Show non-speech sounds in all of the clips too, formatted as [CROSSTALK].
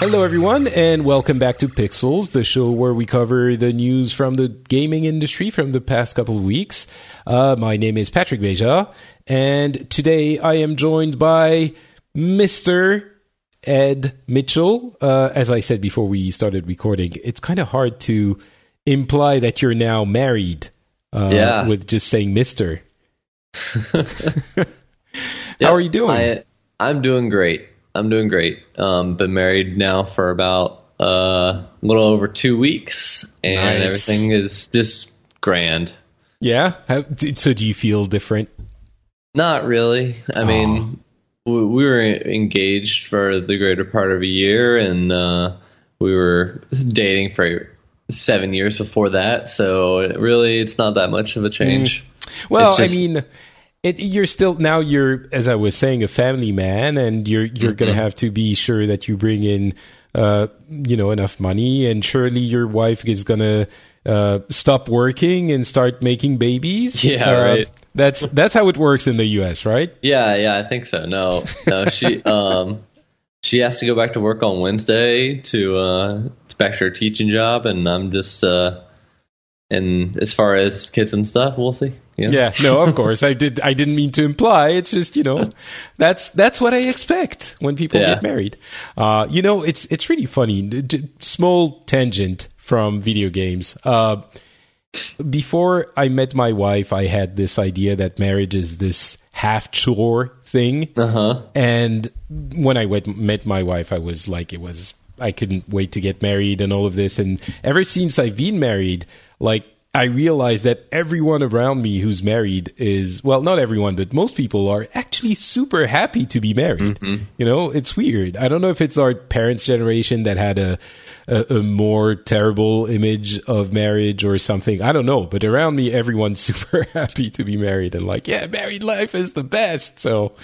Hello, everyone, and welcome back to Pixels, the show where we cover the news from the gaming industry from the past couple of weeks. Uh, my name is Patrick Beja, and today I am joined by Mr. Ed Mitchel. Uh, as I said before we started recording, it's kind of hard to imply that you're now married uh, Yeah. with just saying Mr. Yep, [LAUGHS] [LAUGHS] How are you doing? I, I'm doing great. I'm doing great. Um, been married now for about uh, a little over two weeks, and Nice. everything is just grand. yeah? How, so do you feel different? Not really. I mean, we, we were engaged for the greater part of a year, and uh, we were dating for seven years before that. So really, it's not that much of a change. Well, just- I mean, it, you're still now you're as I was saying a family man, and you're you're going to Mm-hmm. have to be sure that you bring in, uh, you know, enough money, and surely your wife is going to uh, stop working and start making babies. Yeah, Uh, right. That's that's how it works in the U.S., right? Yeah, yeah, I think so. No, no, she [LAUGHS] um she has to go back to work on Wednesday to uh back to her teaching job, and I'm just uh and as far as kids and stuff, we'll see. Yeah, Yeah, no, of course. I did. I didn't mean to imply. It's just you know, that's that's what I expect when people Yeah. get married. Uh, you know, it's it's really funny. Small tangent from video games. Uh, before I met my wife, I had this idea that marriage is this half chore thing. Uh huh. And when I went, met my wife, I was like, it was, I couldn't wait to get married and all of this. And ever since I've been married, like, I realize that everyone around me who's married is, well, not everyone, but most people are actually super happy to be married. Mm-hmm. You know, it's weird. I don't know if it's our parents' generation that had a, a, a more terrible image of marriage or something. I don't know. But around me, everyone's [LAUGHS] super happy to be married and like, yeah, married life is the best. So,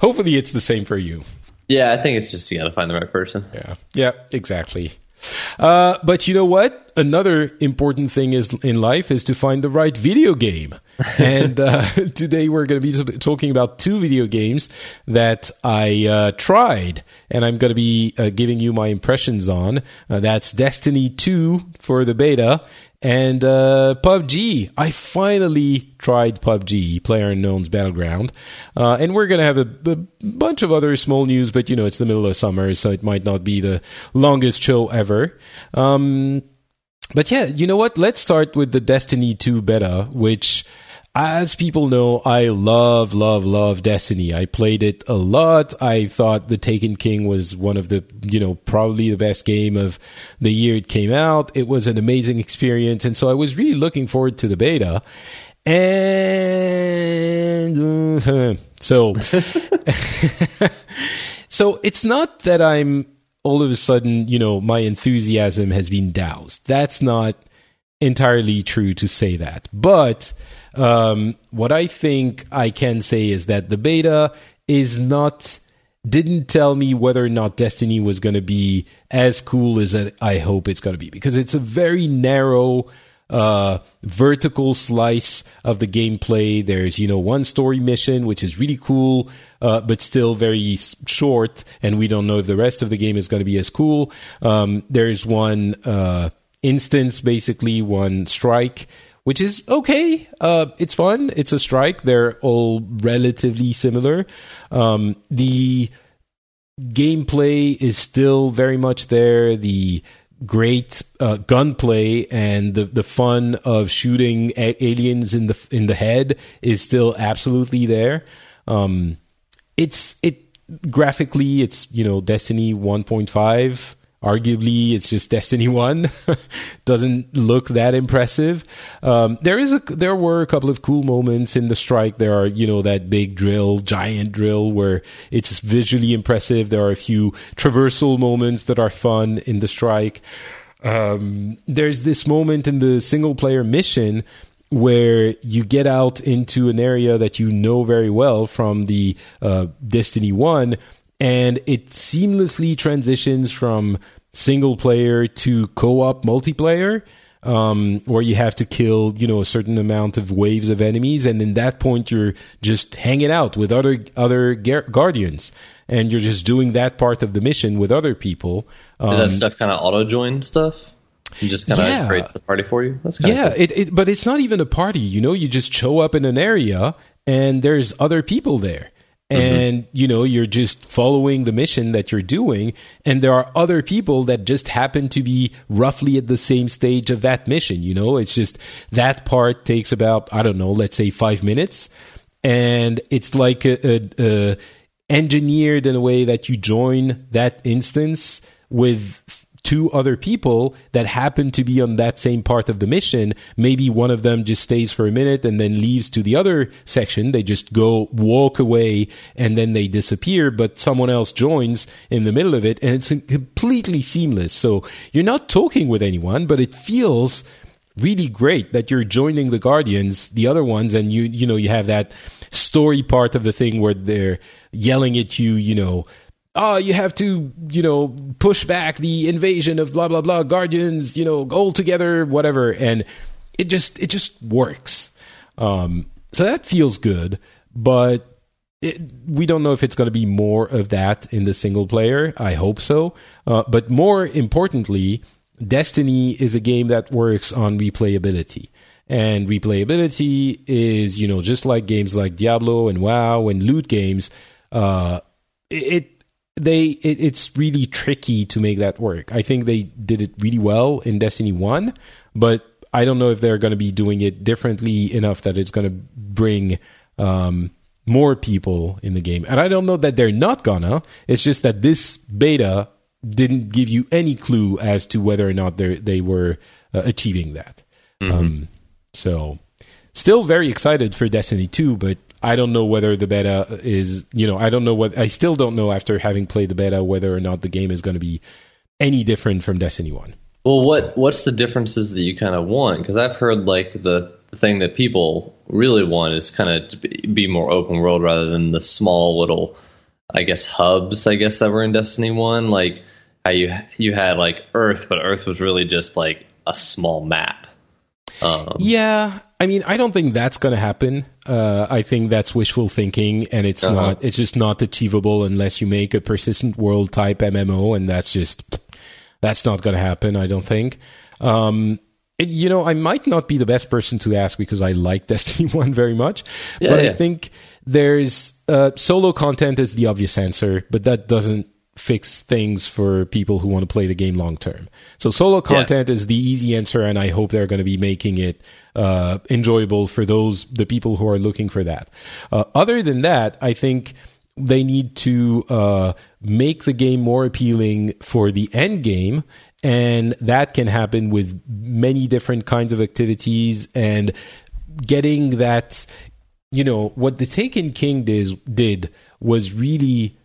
Hopefully, it's the same for you. Yeah, I think it's just you got to find the right person. Yeah, yeah, exactly. Uh, but you know what? Another important thing is in life is to find the right video game. [LAUGHS] and uh, [LAUGHS] today we're going to be talking about two video games that I uh, tried, and I'm going to be uh, giving you my impressions on. Uh, that's Destiny 2 for the beta and uh, PUBG. I finally tried PUBG, Player Unknown's Battleground, uh, and we're gonna have a, a bunch of other small news. But you know, it's the middle of summer, so it might not be the longest show ever. Um, but yeah, you know what? Let's start with the Destiny 2 beta, which. As people know, I love, love, love Destiny. I played it a lot. I thought The Taken King was one of the, you know, probably the best game of the year it came out. It was an amazing experience. And so I was really looking forward to the beta. And uh, so, [LAUGHS] so it's not that I'm all of a sudden, you know, my enthusiasm has been doused. That's not entirely true to say that. But um, what I think I can say is that the beta is not didn't tell me whether or not Destiny was going to be as cool as I hope it's going to be because it's a very narrow uh, vertical slice of the gameplay. There's, you know, one story mission, which is really cool, uh, but still very short. And we don't know if the rest of the game is going to be as cool. Um, there's one, uh, instance, basically one strike, which is okay. Uh, it's fun. It's a strike. They're all relatively similar. Um, the, gameplay is still very much there. The great uh, gunplay and the the fun of shooting a- aliens in the in the head is still absolutely there. Um, it's it graphically, it's you know Destiny 1.5 arguably it's just destiny 1 [LAUGHS] doesn't look that impressive. Um, there is a there were a couple of cool moments in the strike. There are you know that big drill giant drill where it's visually impressive. There are a few traversal moments that are fun in the strike. Um, there's this moment in the single player mission where you get out into an area that you know very well from the uh, Destiny 1 and it seamlessly transitions from single player to co-op multiplayer um, where you have to kill you know a certain amount of waves of enemies and in that point you're just hanging out with other other guardians and you're just doing that part of the mission with other people um, is that stuff kind of auto join stuff you just kind of yeah. creates the party for you. That's yeah, cool. it, it, but it's not even a party. You know, you just show up in an area and there's other people there. Mm-hmm. and mm-hmm. you know you're just following the mission that you're doing and there are other people that just happen to be roughly at the same stage of that mission you know it's just that part takes about i don't know let's say 5 minutes and it's like a, a, a engineered in a way that you join that instance with two other people that happen to be on that same part of the mission. Maybe one of them just stays for a minute and then leaves to the other section. They just go walk away and then they disappear, but someone else joins in the middle of it and it's completely seamless. So you're not talking with anyone, but it feels really great that you're joining the guardians the other ones and you you know you have that story part of the thing where they're yelling at you you know oh, you have to, you know, push back the invasion of blah blah blah guardians, you know, all together, whatever, and it just it just works. Um, so that feels good, but it, we don't know if it's going to be more of that in the single player. I hope so, uh, but more importantly, Destiny is a game that works on replayability. And replayability is, you know, just like games like Diablo and WoW and loot games, uh, it they it, it's really tricky to make that work. I think they did it really well in Destiny 1, but I don't know if they're going to be doing it differently enough that it's going to bring um, more people in the game. And I don't know that they're not gonna. It's just that this beta didn't give you any clue as to whether or not they they were uh, achieving that. Mm-hmm. Um, so, still very excited for Destiny 2, but I don't know whether the beta is, you know, I don't know what, I still don't know after having played the beta whether or not the game is going to be any different from Destiny 1. Well, what what's the differences that you kind of want? Because I've heard like the, thing that people really want is kind of be more open world rather than the small little, I guess, hubs, I guess, that were in Destiny 1. Like how you, you had like Earth, but Earth was really just like a small map. Um, yeah, I mean, I don't think that's going to happen. Uh, I think that's wishful thinking, and it's uh-huh. not. It's just not achievable unless you make a persistent world type MMO, and that's just that's not going to happen. I don't think. Um, it, you know, I might not be the best person to ask because I like [LAUGHS] Destiny One very much, yeah, but yeah. I think there's uh, solo content is the obvious answer, but that doesn't fix things for people who want to play the game long term. So solo content yeah. is the easy answer, and I hope they're going to be making it uh, enjoyable for those the people who are looking for that. Uh, other than that, I think they need to uh, make the game more appealing for the end game. And that can happen with many different kinds of activities and getting that, you know, what the Taken King did, did was really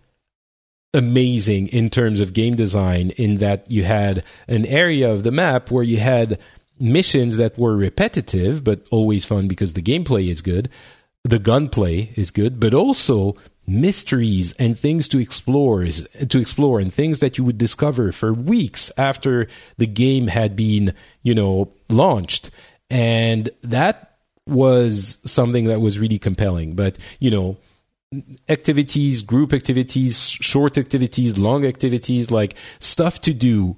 amazing in terms of game design in that you had an area of the map where you had missions that were repetitive but always fun because the gameplay is good the gunplay is good but also mysteries and things to explore to explore and things that you would discover for weeks after the game had been you know launched. And that was something that was really compelling. But you know activities, group activities, short activities, long activities, like stuff to do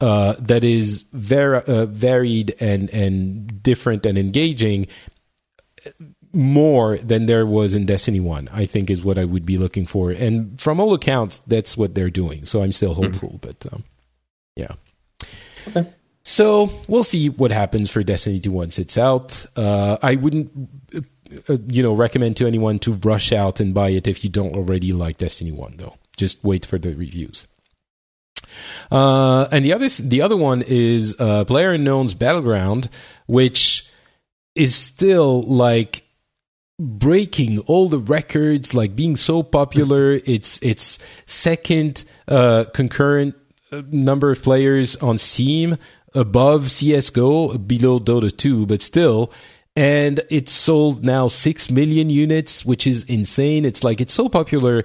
uh, that is very uh, varied and and different and engaging. more than there was in Destiny 1, I think is what I would be looking for. And from all accounts, that's what they're doing. So I'm still hopeful, mm-hmm. but um, yeah. Okay. So we'll see what happens for Destiny 2 once it's out. Uh, I wouldn't, uh, you know, recommend to anyone to rush out and buy it if you don't already like Destiny 1, though. Just wait for the reviews. Uh, and the other th- the other one is uh, Player Unknown's Battleground, which is still like breaking all the records, like being so popular. [LAUGHS] it's it's second uh, concurrent uh, number of players on Steam above CS:GO, below Dota 2, but still. And it's sold now six million units, which is insane. It's like it's so popular.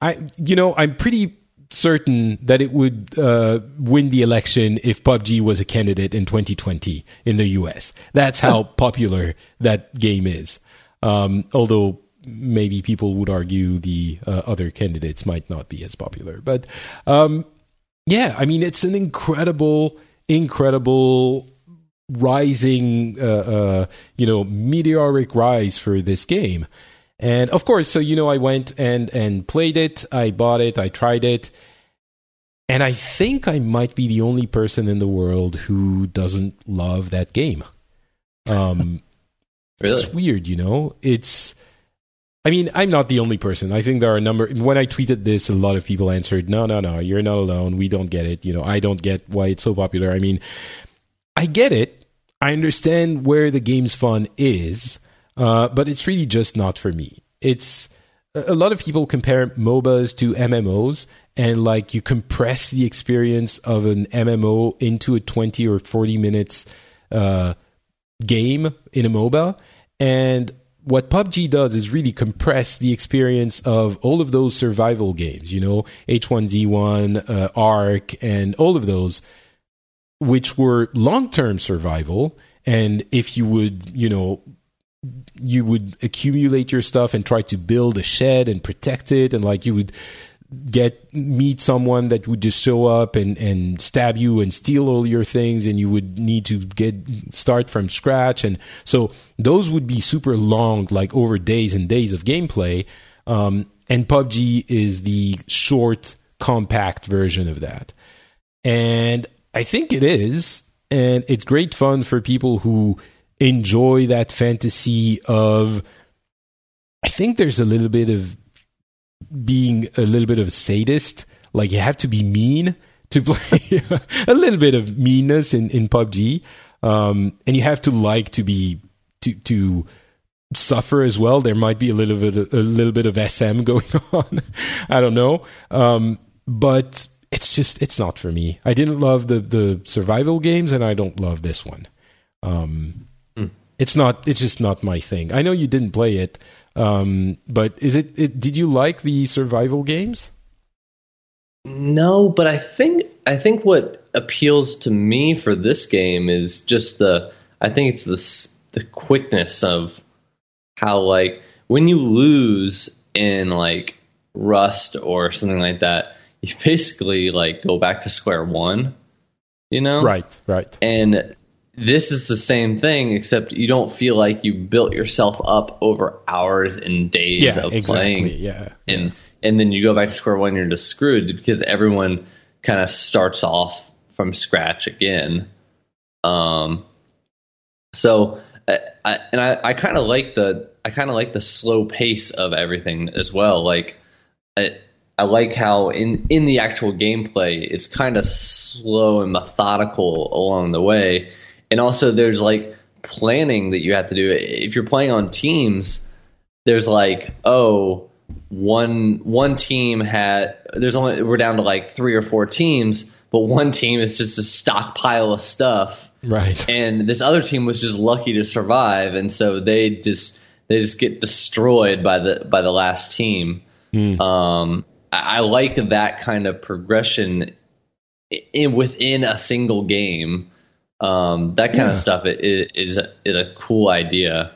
I, you know, I'm pretty certain that it would uh, win the election if PUBG was a candidate in 2020 in the US. That's how [LAUGHS] popular that game is. Um, although maybe people would argue the uh, other candidates might not be as popular. But um, yeah, I mean, it's an incredible, incredible rising, uh, uh you know, meteoric rise for this game. And of course, so you know, I went and and played it. I bought it. I tried it. And I think I might be the only person in the world who doesn't love that game. Um, [LAUGHS] really? It's weird, you know. It's. I mean, I'm not the only person. I think there are a number. When I tweeted this, a lot of people answered, "No, no, no, you're not alone. We don't get it. You know, I don't get why it's so popular." I mean, I get it. I understand where the game's fun is. Uh, but it's really just not for me. It's a lot of people compare MOBAs to MMOs, and like you compress the experience of an MMO into a 20 or 40 minutes uh, game in a MOBA. And what PUBG does is really compress the experience of all of those survival games, you know, H1Z1, uh, ARK, and all of those, which were long term survival. And if you would, you know, you would accumulate your stuff and try to build a shed and protect it and like you would get meet someone that would just show up and and stab you and steal all your things and you would need to get start from scratch and so those would be super long like over days and days of gameplay um, and PUBG is the short compact version of that and I think it is and it's great fun for people who enjoy that fantasy of I think there's a little bit of being a little bit of a sadist. Like you have to be mean to [LAUGHS] play a little bit of meanness in, in PUBG. Um, and you have to like to be to to suffer as well. There might be a little bit of, a little bit of SM [LAUGHS] going on. I don't know. Um, but it's just it's not for me. I didn't love the the survival games and I don't love this one. Um, it's not it's just not my thing. I know you didn't play it, um, but is it, it? Did you like the survival games? No, but I think I think what appeals to me for this game is just the I think it's the the quickness of how like when you lose in like Rust or something like that, you basically like go back to square one. You know, right, right, and this is the same thing, except you don't feel like you built yourself up over hours and days yeah, of exactly, playing. Yeah, and yeah. and then you go back to square one, you're just screwed because everyone kind of starts off from scratch again. Um, so I, and I, I kind of like the I kind of like the slow pace of everything as well. Like I, I like how in in the actual gameplay, it's kind of slow and methodical along the way and also there's like planning that you have to do. If you're playing on teams, there's like oh one one team had there's only we're down to like three or four teams, but one team is just a stockpile of stuff. Right. And this other team was just lucky to survive, and so they just they just get destroyed by the by the last team. Mm. Um, I, I like that kind of progression in within a single game um, that kind yeah. of stuff is is a, is a cool idea.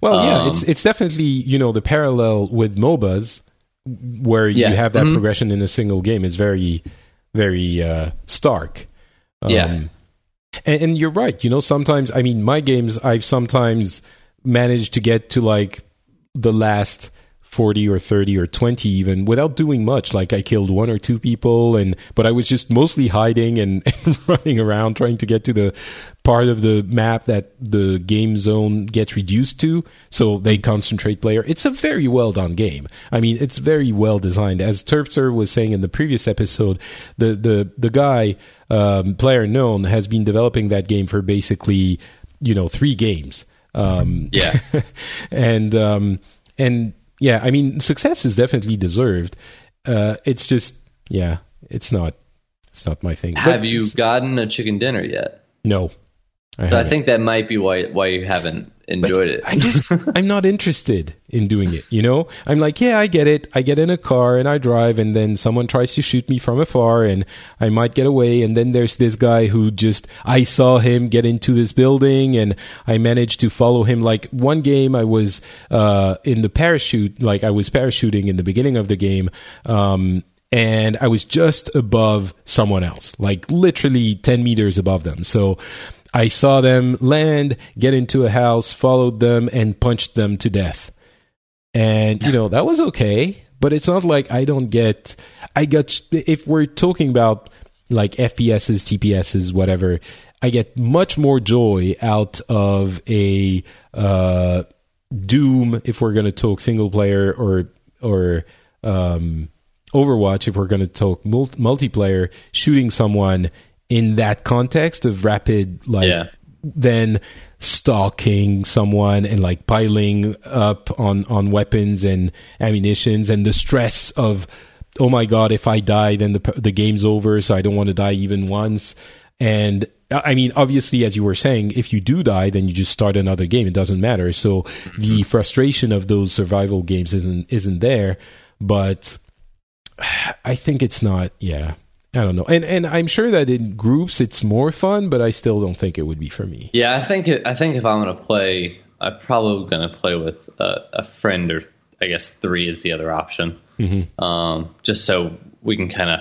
Well, yeah, um, it's it's definitely you know the parallel with MOBAs where yeah. you have that mm-hmm. progression in a single game is very very uh, stark. Um, yeah, and, and, you're right. You know, sometimes I mean, my games I've sometimes managed to get to like the last 40 or 30 or 20 even without doing much. Like i killed one or two people and but i was just mostly hiding and, [LAUGHS] and, running around trying to get to the part of the map that the game zone gets reduced to. So they concentrate player. It's a very well done game. I mean it's very well designed. As terpster was saying in the previous episode the the the guy um, PlayerUnknown has been developing that game for basically you know three games. Um, yeah. [LAUGHS] and um, and yeah, I mean, success is definitely deserved. Uh, it's just, yeah, it's not, it's not my thing. Have but you gotten a chicken dinner yet? No, I, so I, think that might be why why you haven't enjoyed it. I just [LAUGHS] I'm not interested in doing it. You know, I'm like, yeah, I get it. I get in a car and I drive, and then someone tries to shoot me from afar, and I might get away. And then there's this guy who just I saw him get into this building, and I managed to follow him. Like one game, I was uh, in the parachute, like I was parachuting in the beginning of the game. Um, and I was just above someone else, like literally 10 meters above them. So I saw them land, get into a house, followed them, and punched them to death. And, you know, that was okay, but it's not like I don't get. I got. If we're talking about like FPSs, TPSs, whatever, I get much more joy out of a uh, Doom if we're going to talk single player or or um, Overwatch if we're going to talk multiplayer, shooting someone in that context of rapid like yeah. then stalking someone and like piling up on on weapons and ammunitions and the stress of oh my god if i die then the the game's over so i don't want to die even once and I mean, obviously, as you were saying, if you do die, then you just start another game. It doesn't matter. So mm-hmm. the frustration of those survival games isn't isn't there. But [SIGHS] I think it's not. Yeah, I don't know, and and I'm sure that in groups it's more fun, but I still don't think it would be for me. Yeah, I think it, I think if I'm gonna play, I'm probably gonna play with a, a friend, or I guess three is the other option, mm-hmm. um, just so we can kind of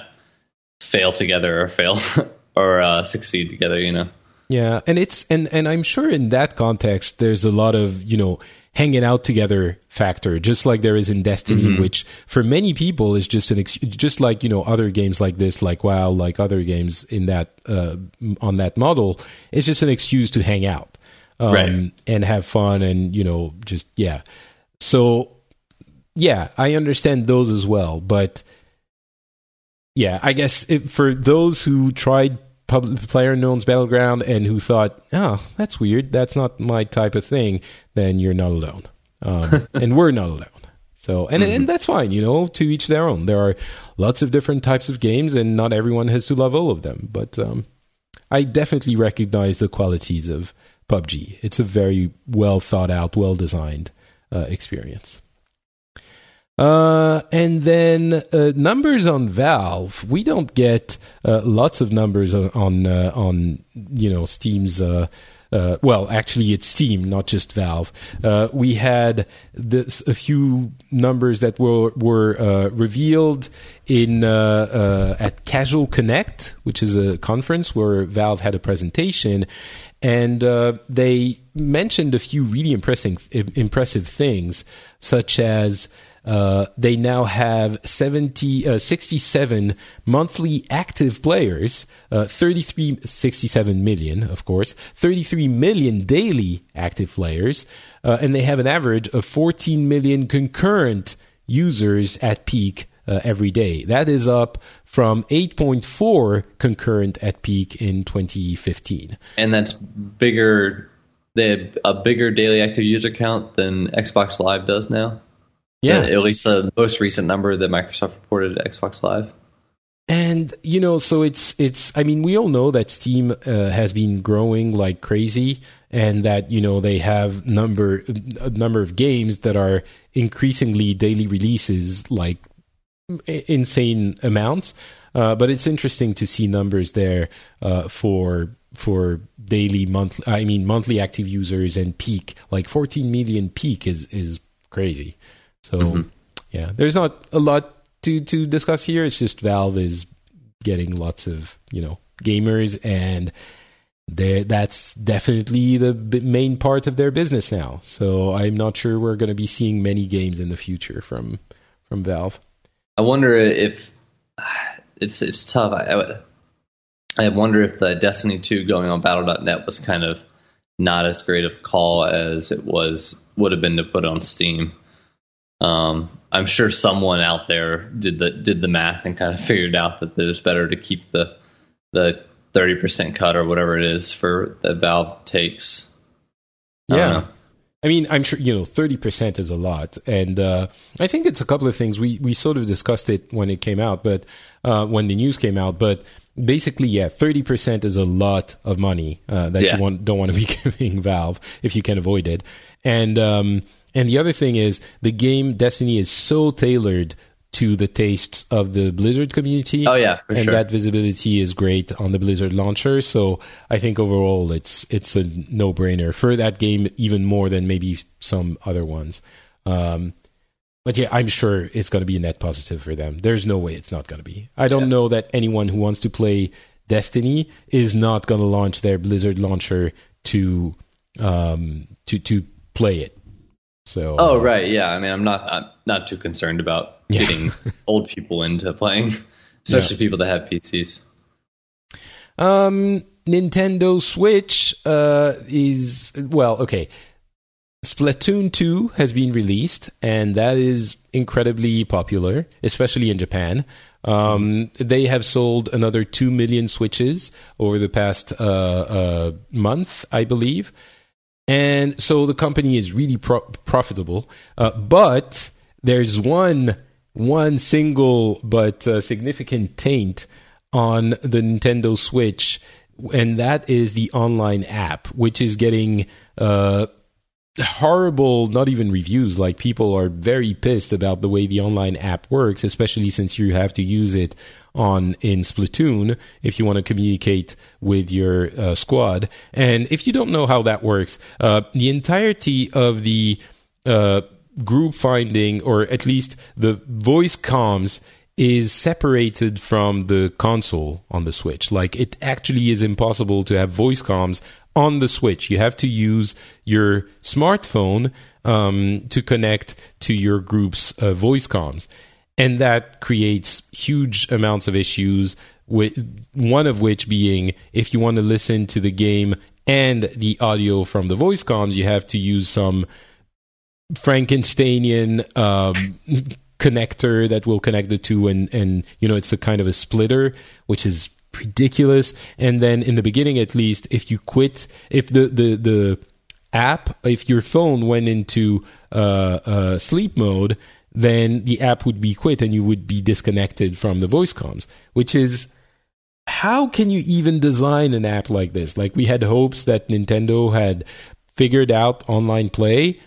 fail together or fail [LAUGHS] or uh, succeed together. You know. Yeah, and it's and and I'm sure in that context, there's a lot of you know hanging out together factor, just like there is in Destiny, mm-hmm. which for many people is just an ex- just like you know other games like this, like WoW, like other games in that uh, on that model. It's just an excuse to hang out um, right. and have fun, and you know just yeah. So yeah, I understand those as well, but yeah, I guess it, for those who tried PUBG player known's battleground and who thought, oh, that's weird, that's not my type of thing, then you're not alone, um, [LAUGHS] and we're not alone. So, and mm-hmm. and that's fine, you know. To each their own. There are lots of different types of games, and not everyone has to love all of them. But um, I definitely recognize the qualities of PUBG. It's a very well thought out, well designed uh, experience. Uh, and then uh, numbers on Valve. We don't get uh, lots of numbers on on, uh, on you know Steam's. Uh, well, actually, it's Steam, not just Valve. we had this, a few numbers that were were revealed in at Casual Connect, which is a conference where Valve had a presentation, and they mentioned a few really impressive impressive things, such as uh, they now have 70, uh, 67 monthly active players, uh, 33, 67 million, of course, 33 million daily active players, uh, and they have an average of 14 million concurrent users at peak uh, every day. That is up from 8.4 concurrent at peak in 2015. And that's bigger. They have a bigger daily active user count than Xbox Live does now. Yeah, at least the most recent number that Microsoft reported at Xbox Live. And you know, so it's it's. I mean, we all know that Steam uh, has been growing like crazy, and that you know they have number a number of games that are increasingly daily releases, like insane amounts. Uh, but it's interesting to see numbers there uh, for for daily monthly. I mean, monthly active users and peak, like 14 million peak is is crazy. So mm-hmm. yeah, there's not a lot to to discuss here. It's just Valve is getting lots of you know gamers and that's definitely the main part of their business now. So I'm not sure we're going to be seeing many games in the future from from Valve. I wonder if it's it's tough. I, I wonder if the Destiny 2 going on Battle.net was kind of not as great of a call as it was would have been to put on Steam. Um, I'm sure someone out there did the did the math and kind of figured out that it was better to keep the the 30% cut or whatever it is for that Valve takes. Yeah. I mean, I'm sure you know, thirty percent is a lot, and uh, I think it's a couple of things. We we sort of discussed it when it came out, but uh, when the news came out, but basically, yeah, thirty percent is a lot of money uh, that yeah. you want, don't want to be [LAUGHS] giving Valve if you can avoid it, and um, and the other thing is the game Destiny is so tailored to the tastes of the Blizzard community. Oh yeah, and sure. that visibility is great on the Blizzard launcher. So I think overall it's it's a no brainer for that game even more than maybe some other ones. Um, but yeah, I'm sure it's going to be a net positive for them. There's no way it's not going to be. I don't yeah. know that anyone who wants to play Destiny is not going to launch their Blizzard launcher to um, to to play it. So Oh uh, right, yeah. I mean, I'm not I'm not too concerned about [LAUGHS] yeah. getting old people into playing, especially yeah. people that have PCs. Um Nintendo Switch uh is well, okay. Splatoon 2 has been released and that is incredibly popular, especially in Japan. Um, they have sold another 2 million Switches over the past uh, uh, month, I believe and so the company is really pro- profitable. Uh, but there's one one single but uh, significant taint on the Nintendo Switch, and that is the online app, which is getting uh, horrible, not even reviews. Like people are very pissed about the way the online app works, especially since you have to use it on in Splatoon if you want to communicate with your uh, squad. And if you don't know how that works, uh, the entirety of the uh, group finding, or at least the voice comms, is separated from the console on the Switch. Like it actually is impossible to have voice comms on the Switch. You have to use your smartphone um, to connect to your group's uh, voice comms. And that creates huge amounts of issues, with one of which being if you want to listen to the game and the audio from the voice comms, you have to use some Frankensteinian um, connector that will connect the two, and and you know it's a kind of a splitter, which is ridiculous. And then in the beginning, at least, if you quit, if the the the app, if your phone went into uh, uh, sleep mode, then the app would be quit and you would be disconnected from the voice comms, which is how can you even design an app like this? Like we had hopes that Nintendo had figured out online play.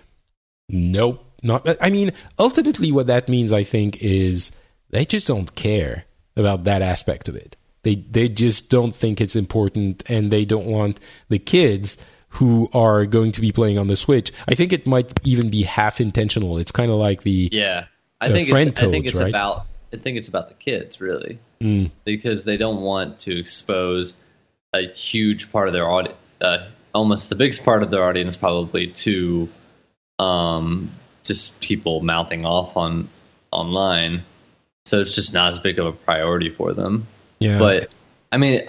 Nope, not. I mean, ultimately, what that means, I think, is they just don't care about that aspect of it. They they just don't think it's important, and they don't want the kids who are going to be playing on the Switch. I think it might even be half intentional. It's kind of like the yeah. I think friend it's, codes, I think it's right? about I think it's about the kids really mm. because they don't want to expose a huge part of their audience, uh, almost the biggest part of their audience probably to um, just people mouthing off on online. So it's just not as big of a priority for them. Yeah. But I mean, it,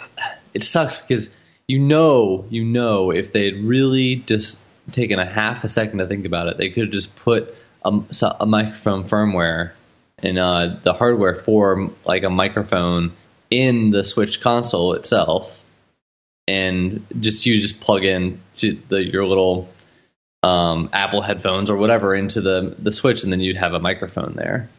it sucks because you know, you know, if they had really just taken a half a second to think about it, they could have just put a, a microphone firmware and uh, the hardware for like a microphone in the Switch console itself, and just you just plug in the, your little um, Apple headphones or whatever into the the Switch, and then you'd have a microphone there.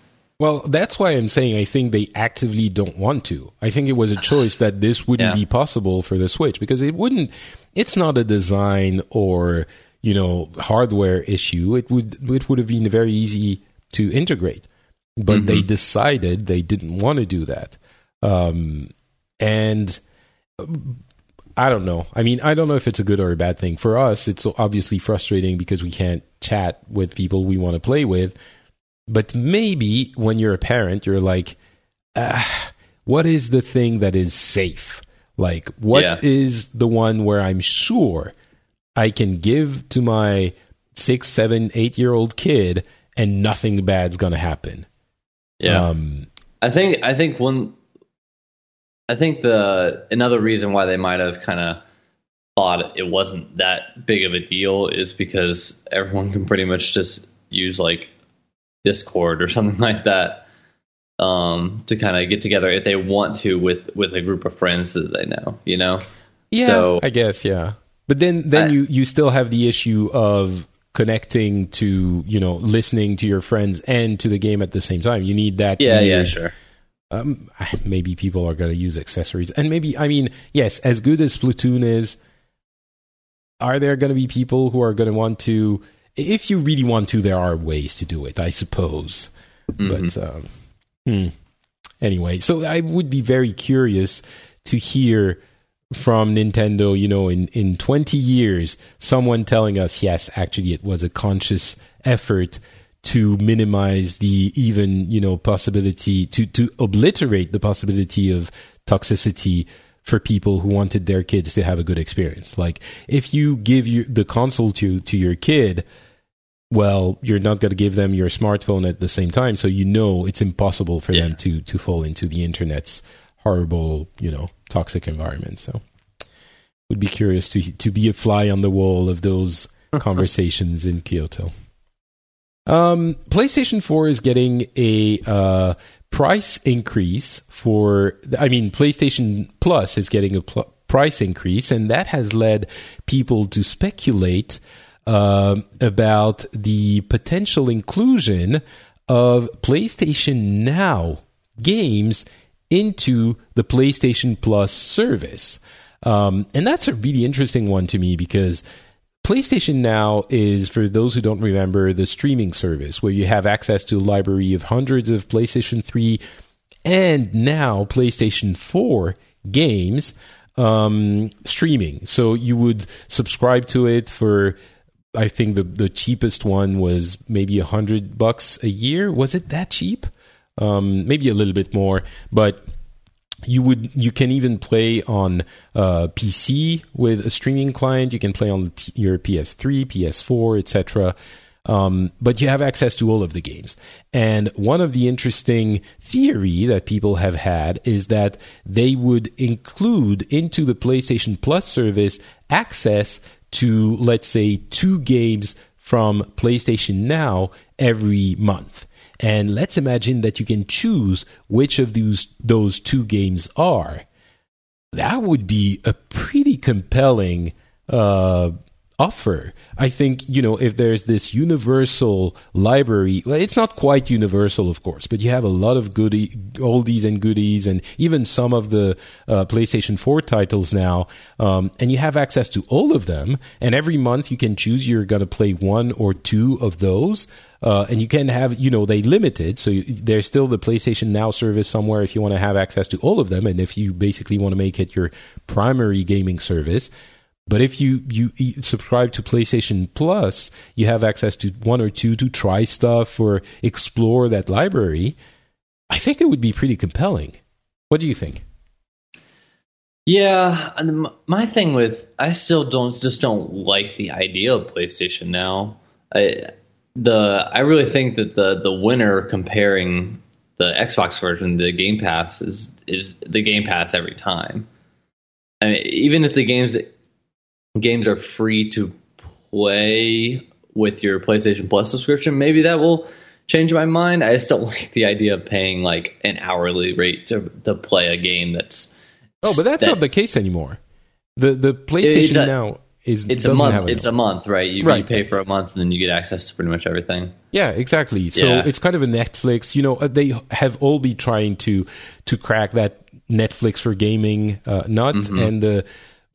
Well, that's why I'm saying I think they actively don't want to. I think it was a choice that this wouldn't yeah. be possible for the Switch because it wouldn't. It's not a design or you know hardware issue. It would it would have been very easy to integrate, but mm-hmm. they decided they didn't want to do that. Um, and I don't know. I mean, I don't know if it's a good or a bad thing. For us, it's obviously frustrating because we can't chat with people we want to play with but maybe when you're a parent, you're like, ah, what is the thing that is safe? Like, what is Yeah. the one where I'm sure I can give to my six, seven, eight year old kid and nothing bad's going to happen? Yeah. Um, I think I think one I think the another reason why they might have kind of thought it wasn't that big of a deal is because everyone can pretty much just use like Discord or [LAUGHS] something like that um, to kind of get together if they want to with with a group of friends that they know, you know. Yeah, So- I guess yeah. But then then I- you you still have the issue of connecting to you know listening to your friends and to the game at the same time. You need that. Yeah, yeah, sure. Um, maybe people are going to use accessories, and maybe I mean yes, as good as Splatoon is, are there going to be people who are going to want to? If you really want to, there are ways to do it, I suppose. But um, hmm. anyway, so I would be very curious to hear from Nintendo, you know, in, in 20 years, someone telling us, yes, actually, it was a conscious effort to minimize the even, you know, possibility to, to obliterate the possibility of toxicity for people who wanted their kids to have a good experience. Like, if you give you the console to, to your kid, well, you're not going to give them your smartphone at the same time, so you know it's impossible for them to to fall into the internet's horrible, you know, toxic environment. So, would be curious to to be a fly on the wall of those [LAUGHS] conversations in Kyoto. Um, PlayStation 4 is getting a uh, price increase for. I mean, PlayStation Plus is getting a pl- price increase, and that has led people to speculate um about the potential inclusion of PlayStation Now games into the PlayStation Plus service. Um, and that's a really interesting one to me because PlayStation Now is, for those who don't remember, the streaming service where you have access to a library of hundreds of PlayStation 3 and now PlayStation 4 games um, streaming. So you would subscribe to it for. I think the the cheapest one was maybe a hundred bucks a year. Was it that cheap? Um, maybe a little bit more, but you would you can even play on uh, PC with a streaming client. You can play on P- your PS3, PS4, etc. Um, but you have access to all of the games. And one of the interesting theory that people have had is that they would include into the PlayStation Plus service access to let's say two games from PlayStation Now every month. And let's imagine that you can choose which of those those two games are. That would be a pretty compelling uh, offer. I think you know if there's this universal library. Well, it's not quite universal, of course, but you have a lot of goodie, oldies and goodies, and even some of the uh, PlayStation 4 titles now. Um, and you have access to all of them. And every month you can choose you're going to play one or two of those. Uh, and you can have, you know, they limit it. So you, there's still the PlayStation Now service somewhere if you want to have access to all of them. And if you basically want to make it your primary gaming service. But if you, you subscribe to PlayStation Plus, you have access to one or two to try stuff or explore that library. I think it would be pretty compelling. What do you think? Yeah, my thing with I still don't just don't like the idea of PlayStation now. I the I really think that the the winner comparing the Xbox version to the Game Pass is is the Game Pass every time. I mean, even if the games games are free to play with your PlayStation Plus subscription, maybe that will change my mind. I just don't [LAUGHS] like the idea of paying like an hourly rate to to play a game that's Oh, but that's, not the case anymore. The the PlayStation a- Now is It's a month. It's a month, right? You, you pay for a month, and then you get access to pretty much everything. Yeah, exactly. So Yeah. it's kind of a Netflix. You know, uh, they have all been trying to to crack that Netflix for gaming uh, nut, and the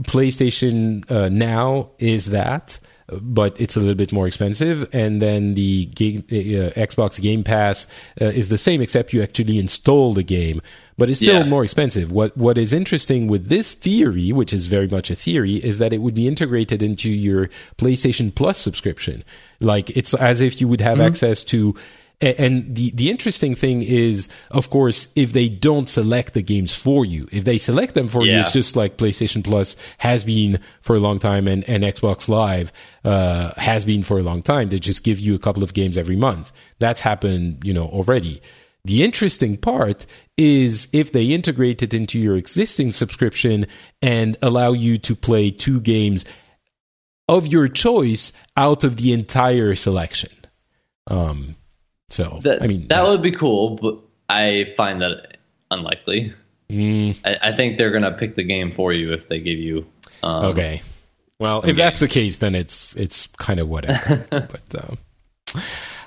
PlayStation uh, Now is that, but it's a little bit more expensive. And then the game, uh, Xbox Game Pass uh, is the same, except you actually install the game, but it's still Yeah. more expensive. What What is interesting with this theory, which is very much a theory, is that it would be integrated into your PlayStation Plus subscription. Like it's as if you would have access to and the, the interesting thing is, of course, if they don't select the games for you, if they select them for yeah. you, it's just like PlayStation Plus has been for a long time and, and Xbox Live uh, has been for a long time. They just give you a couple of games every month. That's happened, you know, already. The interesting part is if they integrate it into your existing subscription and allow you to play two games of your choice out of the entire selection. Um, so that, I mean that, that, would be cool, but I find that unlikely. Mm. I, I, think they're gonna pick the game for you if they give you. Um, okay. Well, if game. that's the case, then it's it's kind of whatever. [LAUGHS] but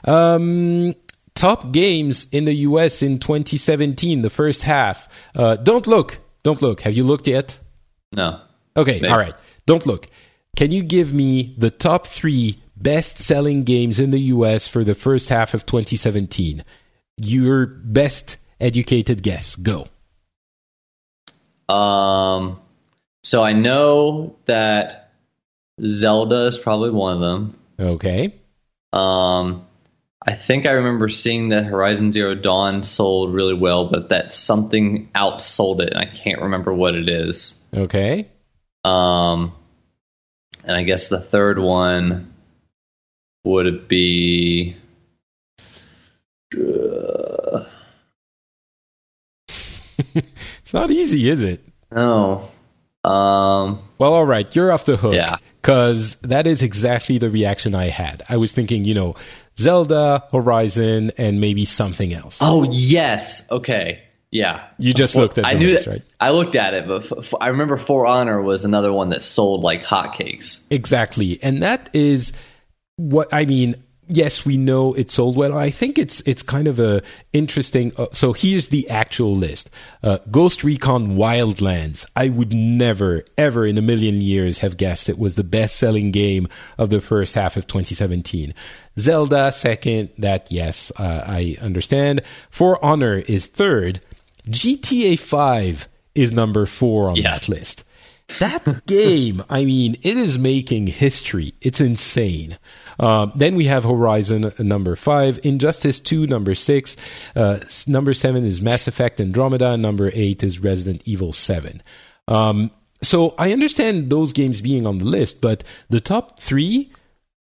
uh, um, top games in the U.S. in 2017, the first half. Uh, don't look, don't look. Have you looked yet? No. Okay, Maybe. all right. Don't look. Can you give me the top three best selling games in the US for the first half of 2017. Your best educated guess. Go. Um, so I know that Zelda is probably one of them. Okay. Um, I think I remember seeing that Horizon Zero Dawn sold really well, but that something outsold it, and I can't remember what it is. Okay. Um, and I guess the third one would it be? Uh, [LAUGHS] it's not easy, is it? No. Um, well, all right, you're off the hook. Yeah. Because that is exactly the reaction I had. I was thinking, you know, Zelda, Horizon, and maybe something else. Oh, yes. Okay. Yeah. You just looked at it. I knew list, that, right? I looked at it, but f- f- I remember For Honor was another one that sold like hotcakes. Exactly. And that is what I mean, yes, we know it sold well. I think it's it's kind of a interesting. Uh, so here's the actual list: uh, Ghost Recon Wildlands. I would never, ever in a million years have guessed it was the best-selling game of the first half of 2017. Zelda second. That yes, uh, I understand. For Honor is third. GTA 5 is number four on yeah. that list. That game, I mean, it is making history. It's insane. Uh, then we have Horizon uh, number five, Injustice 2 number six, uh, number seven is Mass Effect Andromeda, number eight is Resident Evil 7. Um, so I understand those games being on the list, but the top three,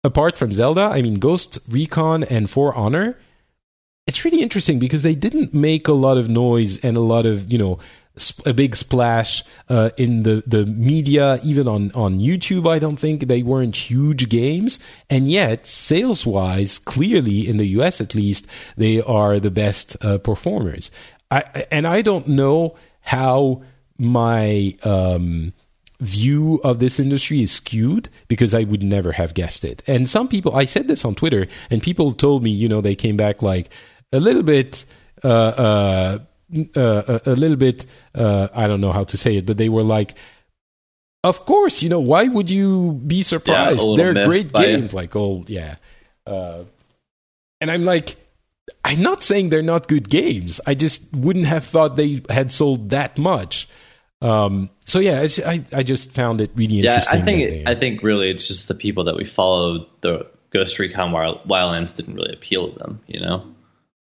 apart from Zelda, I mean, Ghost Recon and For Honor, it's really interesting because they didn't make a lot of noise and a lot of, you know, a big splash uh, in the, the media, even on, on YouTube. I don't think they weren't huge games. And yet, sales wise, clearly in the US at least, they are the best uh, performers. I, and I don't know how my um, view of this industry is skewed because I would never have guessed it. And some people, I said this on Twitter, and people told me, you know, they came back like a little bit. Uh, uh a, a, little bit uh, I don't know how to say it, but they were like, of course, you know, why would you be surprised? Yeah, They're great games, it. like oh yeah, uh, and I'm like. I'm not saying they're not good games. I just wouldn't have thought they had sold that much. Um, so yeah, I I just found it really interesting. Yeah, I think it, I think really it's just the people that we follow. The Ghost Recon Wildlands didn't really appeal to them, you know.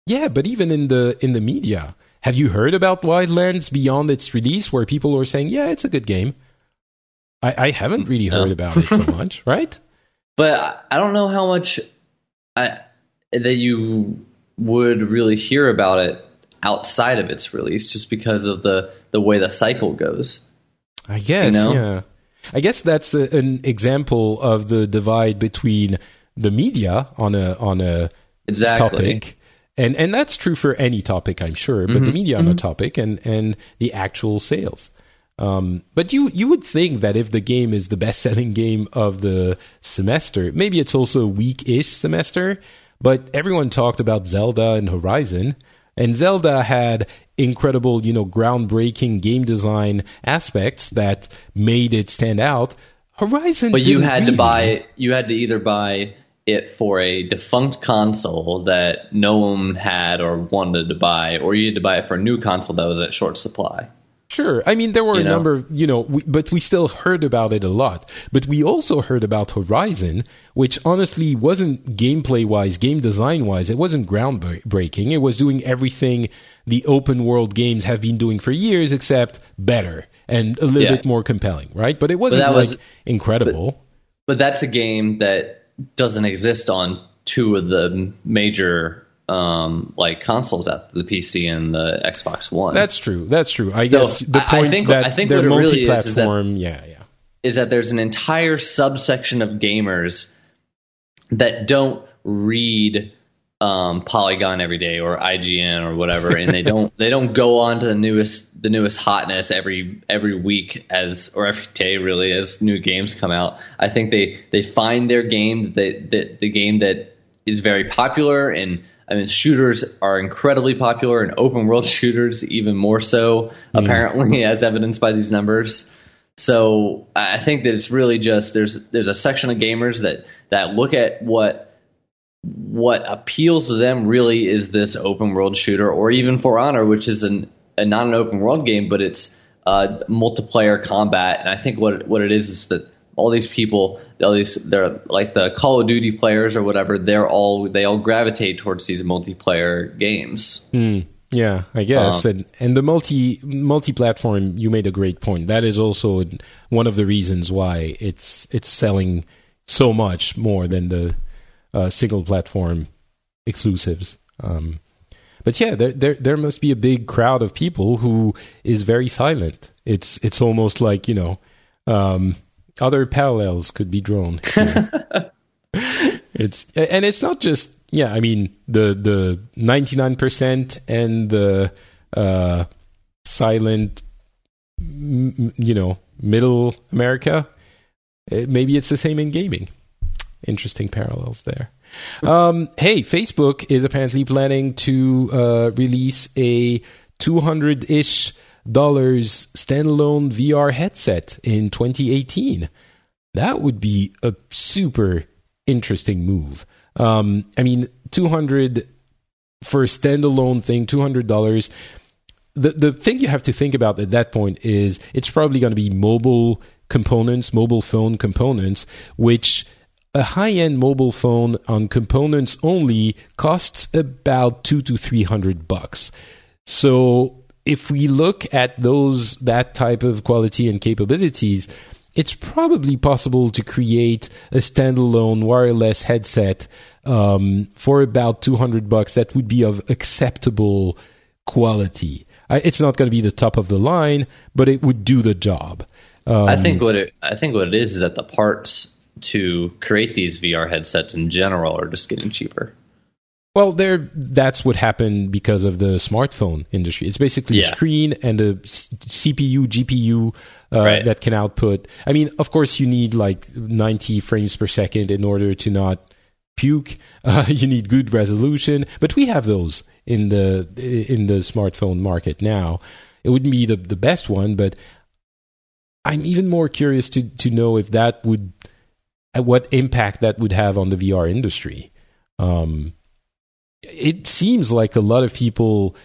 Yeah, but even in the in the media, have you heard about Wildlands beyond its release where people are saying, yeah, it's a good game? I, I haven't really heard no. about it so [LAUGHS] much, right? But I don't know how much I, that you would really hear about it outside of its release just because of the, the way the cycle goes. I guess, you know? yeah. I guess that's a, an example of the divide between the media on a on a exactly. topic and and that's true for any topic, I'm sure. But mm-hmm. the media on mm-hmm. a topic and and the actual sales. Um, but you you would think that if the game is the best selling [LAUGHS] game of the semester, maybe it's also a weak-ish semester. But everyone talked about Zelda and Horizon, and Zelda had incredible, you know, groundbreaking game design aspects that made it stand out. Horizon, but you had really. to buy. You had to either buy it for a defunct console that no one had or wanted to buy, or you had to buy it for a new console that was at short supply. Sure. I mean, there were You a know? number, of, you know, we, but we still heard about it a lot. But we also heard about Horizon, which honestly wasn't gameplay wise, game design wise, it wasn't groundbreaking. It was doing everything the open world games have been doing for years, except better and a little Yeah. bit more compelling, right? But it wasn't that like was- incredible. But that's a game that doesn't exist on two of the major um, like consoles at the PC and the Xbox One. That's true. That's true. I So, guess the I- I point think- that I think they're it really is is that- multi-platform. yeah, yeah. is that there's an entire subsection of gamers that don't read um, Polygon every day or IGN or whatever, and they don't they don't go on to the newest the newest hotness every every week as or every day really as new games come out. I think they they find their game that that the game that is very popular and. I mean, shooters are incredibly popular, and open world [LAUGHS] shooters even more so, apparently, [LAUGHS] as evidenced by these numbers. So I think that it's really just there's there's a section of gamers that that look at what what appeals to them really is this open world shooter, or even For Honor, which is an a not an open world game, but it's uh, multiplayer combat. And I think what what it is is that all these people, all these they're like the Call of Duty players or whatever. They're all they all gravitate towards these multiplayer games. Yeah, I guess. Um, and and the multi multi platform, you made a great point. That is also one of the reasons why it's it's selling so much more than the uh, single platform exclusives. Um, but yeah, there, there there must be a big crowd of people who is very silent. It's it's almost like you know um, other parallels could be drawn. [LAUGHS] it's and it's not just yeah. I mean the the ninety nine percent and the uh, silent, you know, middle America. Uh, maybe it's the same in gaming. Interesting parallels there. Um, hey, Facebook is apparently planning to uh, release a two hundred ish dollars standalone VR headset in 2018. That would be a super interesting move. Um, I mean, 200 for a standalone thing, $200. The, the thing you have to think about at that point is it's probably going to be mobile components, mobile phone components, which a high-end mobile phone on components only costs about two to three hundred bucks. So if we look at those that type of quality and capabilities, it's probably possible to create a standalone wireless headset um, for about 200 bucks that would be of acceptable quality. I, it's not going to be the top of the line, but it would do the job. Um, I think what it I think what it is is that the parts to create these VR headsets in general are just getting cheaper. Well, there that's what happened because of the smartphone industry. It's basically a screen and a CPU, GPU uh, Right. that can output. I mean, of course, you need like 90 frames per second in order to not puke. [LAUGHS] Uh, you need good resolution, but we have those in the in the smartphone market now. It wouldn't be the the best one, but I'm even more curious to to know if that would what impact that would have on the VR industry. Um, it seems like a lot of people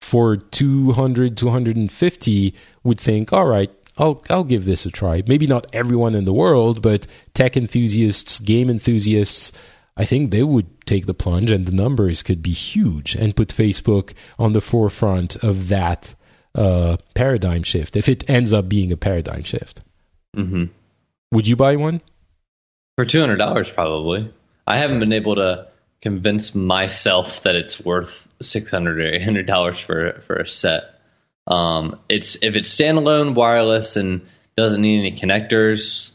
for 200 250 would think all right I'll I'll give this a try. Maybe not everyone in the world but tech enthusiasts game enthusiasts I think they would take the plunge and the numbers could be huge and put Facebook on the forefront of that uh, paradigm shift if it ends up being a paradigm shift. Hmm would you buy one For two hundred dollars, probably. I haven't been able to convince myself that it's worth six hundred or eight hundred dollars for for a set. Um, it's if it's standalone, wireless, and doesn't need any connectors.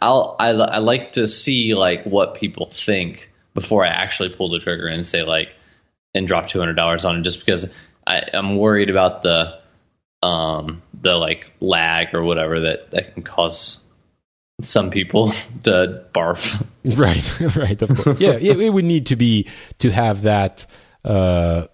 I'll I, I like to see like what people think before I actually pull the trigger and say like and drop two hundred dollars on it, just because I, I'm worried about the um the like lag or whatever that that can cause some people to barf. [LAUGHS] Right, [LAUGHS] right, of course. yeah, it, it would need to be to have that uh,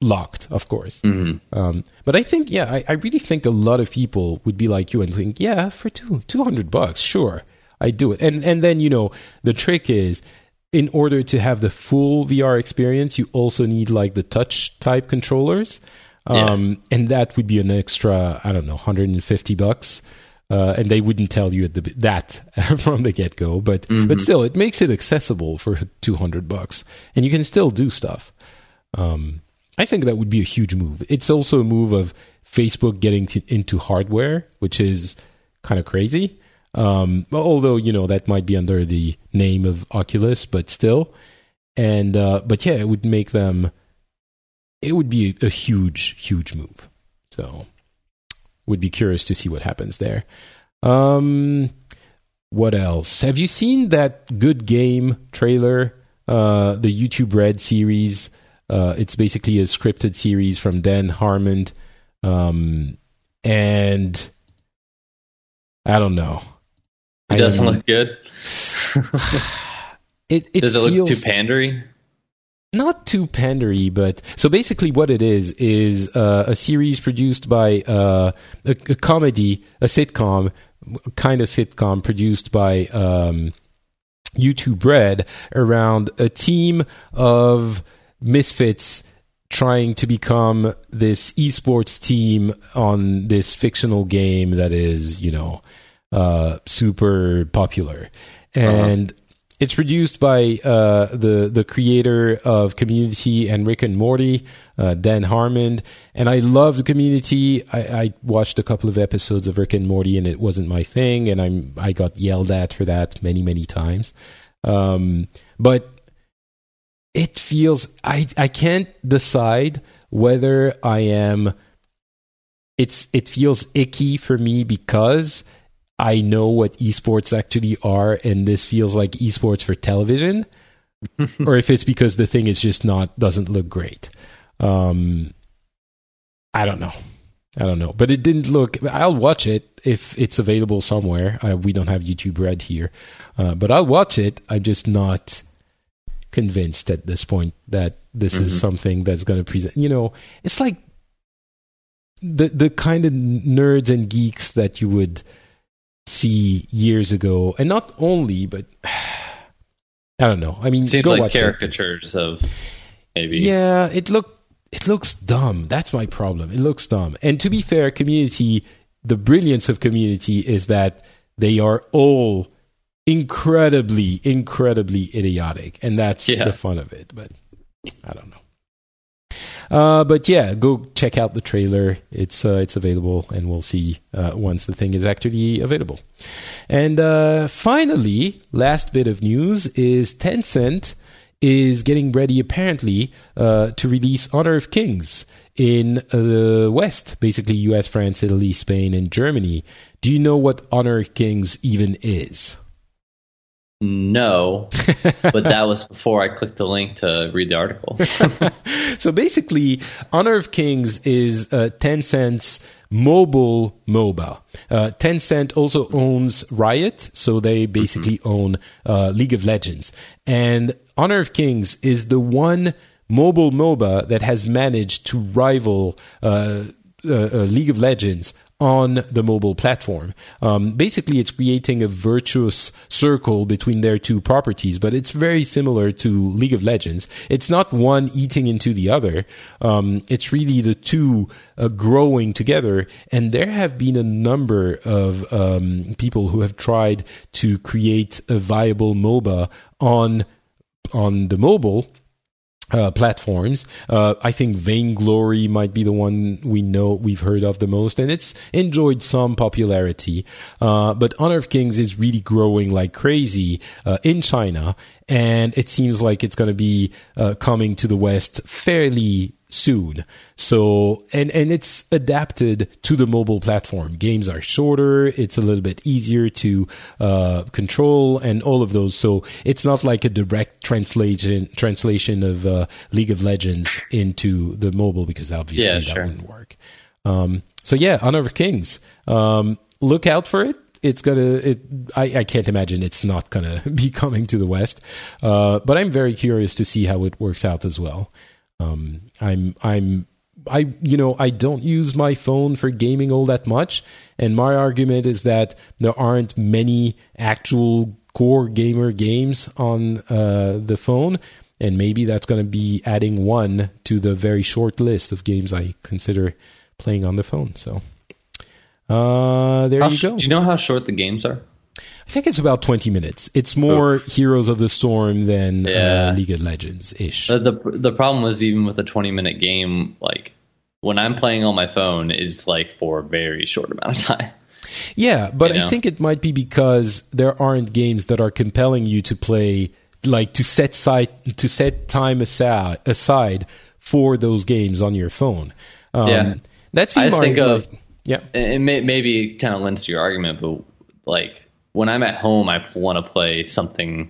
locked, of course. Um, but I think, yeah, I, I really think a lot of people would be like you and think, yeah, for two two hundred bucks, sure, I do it. And and then you know the trick is, in order to have the full VR experience, you also need like the touch type controllers. Um, and that would be an extra, I don't know, 150 bucks. Uh, and they wouldn't tell you the, that [LAUGHS] from the get go, but mm-hmm. but still, it makes it accessible for 200 bucks, and you can still do stuff. Um, I think that would be a huge move. It's also a move of Facebook getting to, into hardware, which is kind of crazy. Um, although you know that might be under the name of Oculus, but still. And uh, but yeah, it would make them. It would be a, a huge, huge move. So, would be curious to see what happens there. Um, what else? Have you seen that good game trailer? Uh, the YouTube Red series. Uh, it's basically a scripted series from Dan Harmon, um, and I don't know. It doesn't look good. [SIGHS] it, it does it feels, look too pandery? Not too pandery, but so basically, what it is is uh, a series produced by uh, a, a, comedy, a sitcom, kind of sitcom produced by um, YouTube Red around a team of misfits trying to become this esports team on this fictional game that is, you know, uh, super popular, uh-huh. and uh-huh. It's produced by uh, the the creator of Community and Rick and Morty, uh, Dan Harmon. And I love Community. I, I, watched a couple of episodes of Rick and Morty, and it wasn't my thing, and I'm I got yelled at for that many many times. Um, but it feels I I can't decide whether I am. It's it feels icky for me because I know what esports actually are, and this feels like esports for television, [LAUGHS] or if it's because the thing is just not doesn't look great. Um, I don't know. I don't know, but it didn't look. I'll watch it if it's available somewhere. Uh, we don't have YouTube Red here, uh, but I'll watch it. I'm just not convinced at this point that this mm-hmm. is something that's going to present. You know, it's like the the kind of nerds and geeks that you would see years ago, and not only, but [SIGHS] I don't know. I mean, seems like caricatures it. of maybe. Yeah, it looked it looks dumb. That's my problem. It looks dumb. And to be fair, community, the brilliance of community is that they are all incredibly, incredibly idiotic, and that's yeah. the fun of it. But I don't know. Uh, but yeah, go check out the trailer. It's uh, it's available, and we'll see uh, once the thing is actually available. And uh, finally, last bit of news is Tencent is getting ready, apparently, uh, to release Honor of Kings in the West, basically U.S., France, Italy, Spain, and Germany. Do you know what Honor of Kings even is? No, [LAUGHS] but that was before I clicked the link to read the article. [LAUGHS] so basically, Honor of Kings is uh, Tencent's mobile MOBA. Uh, Tencent also owns Riot, so they basically mm-hmm. own uh, League of Legends. And Honor of Kings is the one mobile MOBA that has managed to rival uh, uh, uh League of Legends on the mobile platform. Um, basically, it's creating a virtuous circle between their two properties, but it's very similar to League of Legends. It's not one eating into the other. Um, it's really the two uh, growing together. And there have been a number of um, people who have tried to create a viable MOBA on on the mobile uh, platforms. Uh, I think Vainglory might be the one we know we've heard of the most, and it's enjoyed some popularity. Uh, but Honor of Kings is really growing like crazy uh, in China, and it seems like it's going to be uh, coming to the West fairly soon. So, and, and it's adapted to the mobile platform. Games are shorter. It's a little bit easier to, uh, control and all of those. So it's not like a direct translation, translation of, uh, League of Legends into the mobile because obviously yeah, that wouldn't work. Um, so yeah, Honor of Kings. Um, look out for it it's gonna it I, I can't imagine it's not gonna [LAUGHS] be coming to the west uh, but i'm very curious to see how it works out as well um, I'm I'm I you know I don't use my phone for gaming all that much, and my argument is that there aren't many actual core gamer games on uh, the phone. and maybe that's going to be adding one to the very short list of games I consider playing on the phone. So uh, there How you sh- go. Do you know how short the games are? I think it's about 20 minutes. It's more Heroes of the Storm than Yeah. uh, League of Legends ish. The, the the problem was even with a 20 minute game, like when I'm playing on my phone, it's like for a very short amount of [LAUGHS] time. Yeah, but You I think it might be because there aren't games that are compelling you to play, like to set side to set time aside aside for those games on your phone. Um, Yeah. that's I just think of- yeah. It may, maybe kind of lends to your argument, but like when I'm at home, I want to play something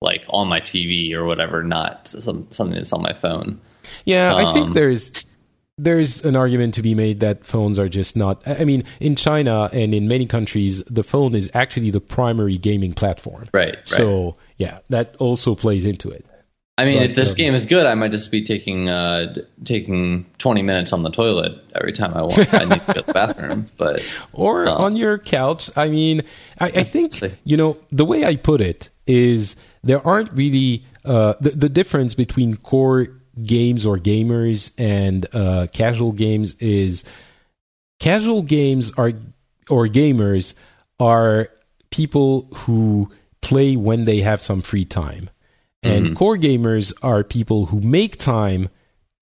like on my TV or whatever, not some, something that's on my phone. Yeah, I think Um, there's there's an argument to be made that phones are just not. I mean, in China and in many countries, the phone is actually the primary gaming platform. Right. right. So yeah, that also plays into it. I mean, But, if this um, game is good, I might just be taking uh, taking 20 minutes on the toilet every time I want. I need to go to the bathroom. [LAUGHS] But or Oh. on your couch. I mean, I, I think you know the way I put it is there aren't really uh, the the difference between core games or gamers and uh, casual games is casual games are or gamers are people who play when they have some free time and mm-hmm. core gamers are people who make time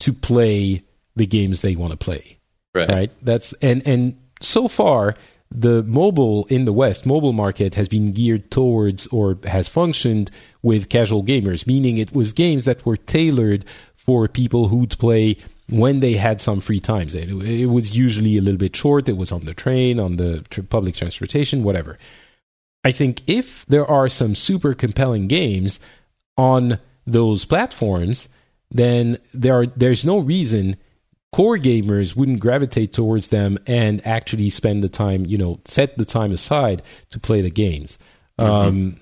to play the games they want to play right, right? That's and and so far the mobile in the west mobile market has been geared towards or has functioned with casual gamers meaning it was games that were tailored for people who'd play when they had some free times. It, it was usually a little bit short it was on the train on the tr- public transportation whatever. I think if there are some super compelling games on those platforms then there are there's no reason core gamers wouldn't gravitate towards them and actually spend the time, you know, set the time aside to play the games. Um,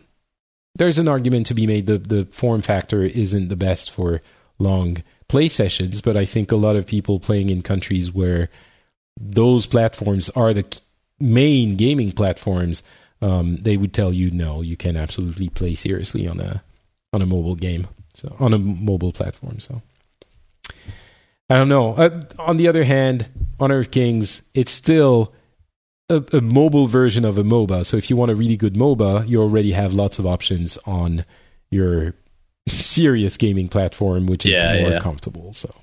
there's an argument to be made the the form factor isn't the best for long play sessions, but I think a lot of people playing in countries where those platforms are the main gaming platforms, um, they would tell you no, you can absolutely play seriously on a on a mobile game, so on a mobile platform. So. I don't know. Uh, on the other hand, Honor of Kings, it's still a, a mobile version of a MOBA. So if you want a really good MOBA, you already have lots of options on your [LAUGHS] serious gaming platform, which is Yeah, more yeah. comfortable. So.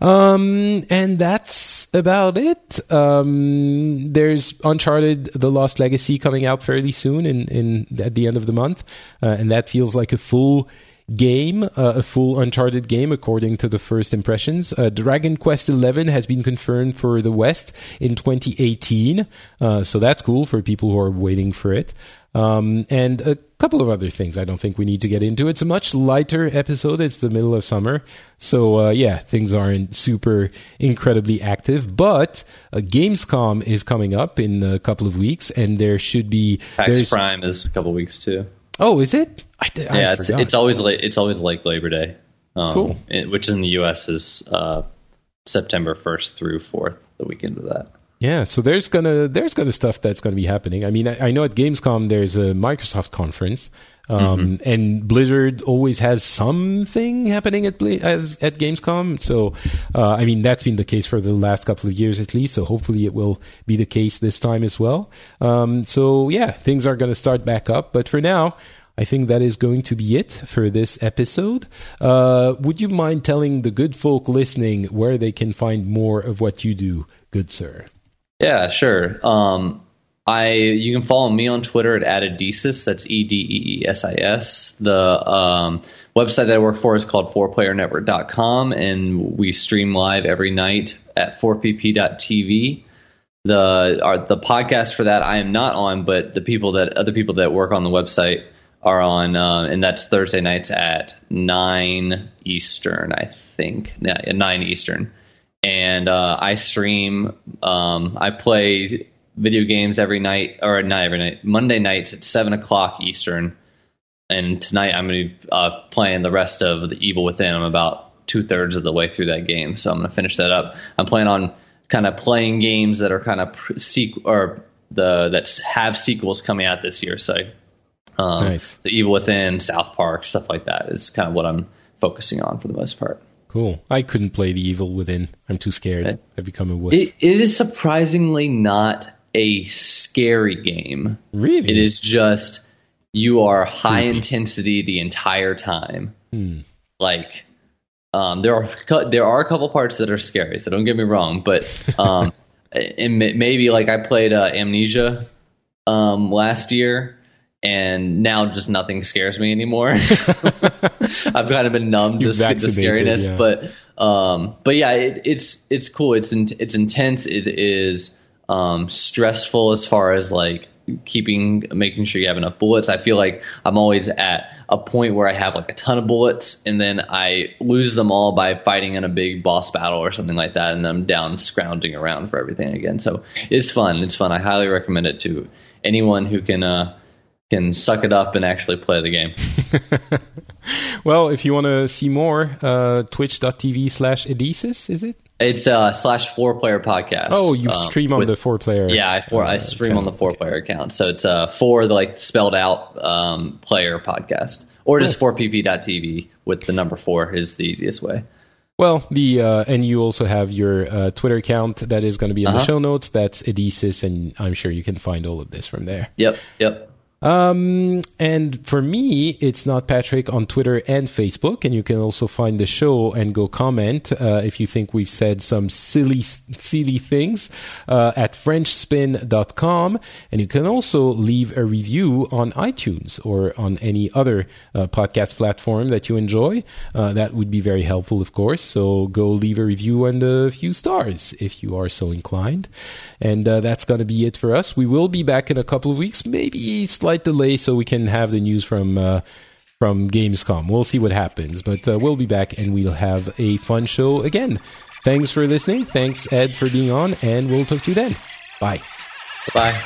Um, and that's about it. Um, there's Uncharted: The Lost Legacy coming out fairly soon, in in at the end of the month, uh, and that feels like a full game, uh, a full Uncharted game, according to the first impressions. Uh, Dragon Quest XI has been confirmed for the West in 2018, uh, so that's cool for people who are waiting for it. Um, and a couple of other things I don't think we need to get into. It's a much lighter episode. It's the middle of summer. So, uh, yeah, things aren't super incredibly active, but uh, Gamescom is coming up in a couple of weeks and there should be, PAX Prime is a couple of weeks too. oh, is it? I, I yeah, it's it's always late. It's always like Labor Day. Um, Cool. it- which in the U.S. is uh, September first through fourth, the weekend of that. Yeah, so there's gonna there's gonna stuff that's gonna be happening. I mean, I, I know at Gamescom there's a Microsoft conference, um, and Blizzard always has something happening at as at Gamescom. So, uh, I mean, that's been the case for the last couple of years at least. So hopefully it will be the case this time as well. Um, so yeah, things are gonna start back up. But for now. I think that is going to be it for this episode. Uh, would you mind telling the good folk listening where they can find more of what you do, good sir? Yeah, sure. Um, I you can follow me on Twitter at Edeesis. That's E D E E S I S. The um, website that I work for is called fourplayernetwork.com, and we stream live every night at 4pp.tv. The the podcast for that I am not on, but the people that other people that work on the website are on, uh, and that's Thursday nights at nine Eastern, I think. Nine Eastern and uh, I stream. Um, I play video games every night, or not every night. Monday nights at seven o'clock Eastern, and tonight I'm going to be uh, playing the rest of the Evil Within. I'm about two thirds of the way through that game, so I'm going to finish that up. I'm planning on kind of playing games that are kind of pre- sequ- or the that have sequels coming out this year. So Um, Nice. The Evil Within, South Park, stuff like that is kind of what I'm focusing on for the most part. Cool. I couldn't play the Evil Within. I'm too scared. I've become a wuss. It, it is surprisingly not a scary game. really? It is just you are high intensity the entire time. Hmm. Like um, there are there are a couple parts that are scary, so don't get me wrong. But [LAUGHS] um, and maybe like I played uh, Amnesia um, last year, and now just nothing scares me anymore. [LAUGHS] [LAUGHS] I've kind of been numb to the scariness, yeah. but um, but yeah, it, it's it's cool. It's in, it's intense. It is um, stressful as far as like keeping making sure you have enough bullets. I feel like I'm always at a point where I have like a ton of bullets, and then I lose them all by fighting in a big boss battle or something like that, and I'm down scrounging around for everything again. So it's fun. It's fun. I highly recommend it to anyone who can. Uh, can suck it up and actually play the game. [LAUGHS] well, if you want to see more, uh, twitch.tv slash Edeesis, is it? It's uh slash four player podcast. Oh, you um, stream on with- the four player. Yeah, I four I uh, stream on the four player account. So it's uh four the like spelled out um player podcast. Or just 4pp.tv with the number four is the easiest way. Well, the uh, and you also have your uh, Twitter account that is going to be in the Uh-huh. show notes. That's Edeesis, and I'm sure you can find all of this from there. Yep, yep. Um, and for me, it's not Patrick on Twitter and Facebook, and you can also find the show and go comment uh, if you think we've said some silly, silly things uh, at FrenchSpin.com, and you can also leave a review on iTunes or on any other uh, podcast platform that you enjoy. Uh, that would be very helpful, of course. So go leave a review and a few stars if you are so inclined. And uh, that's going to be it for us. We will be back in a couple of weeks, maybe slight delay, so we can have the news from uh, from Gamescom. We'll see what happens, but uh, we'll be back and we'll have a fun show again. Thanks for listening. Thanks Ed for being on, and we'll talk to you then. Bye. Bye.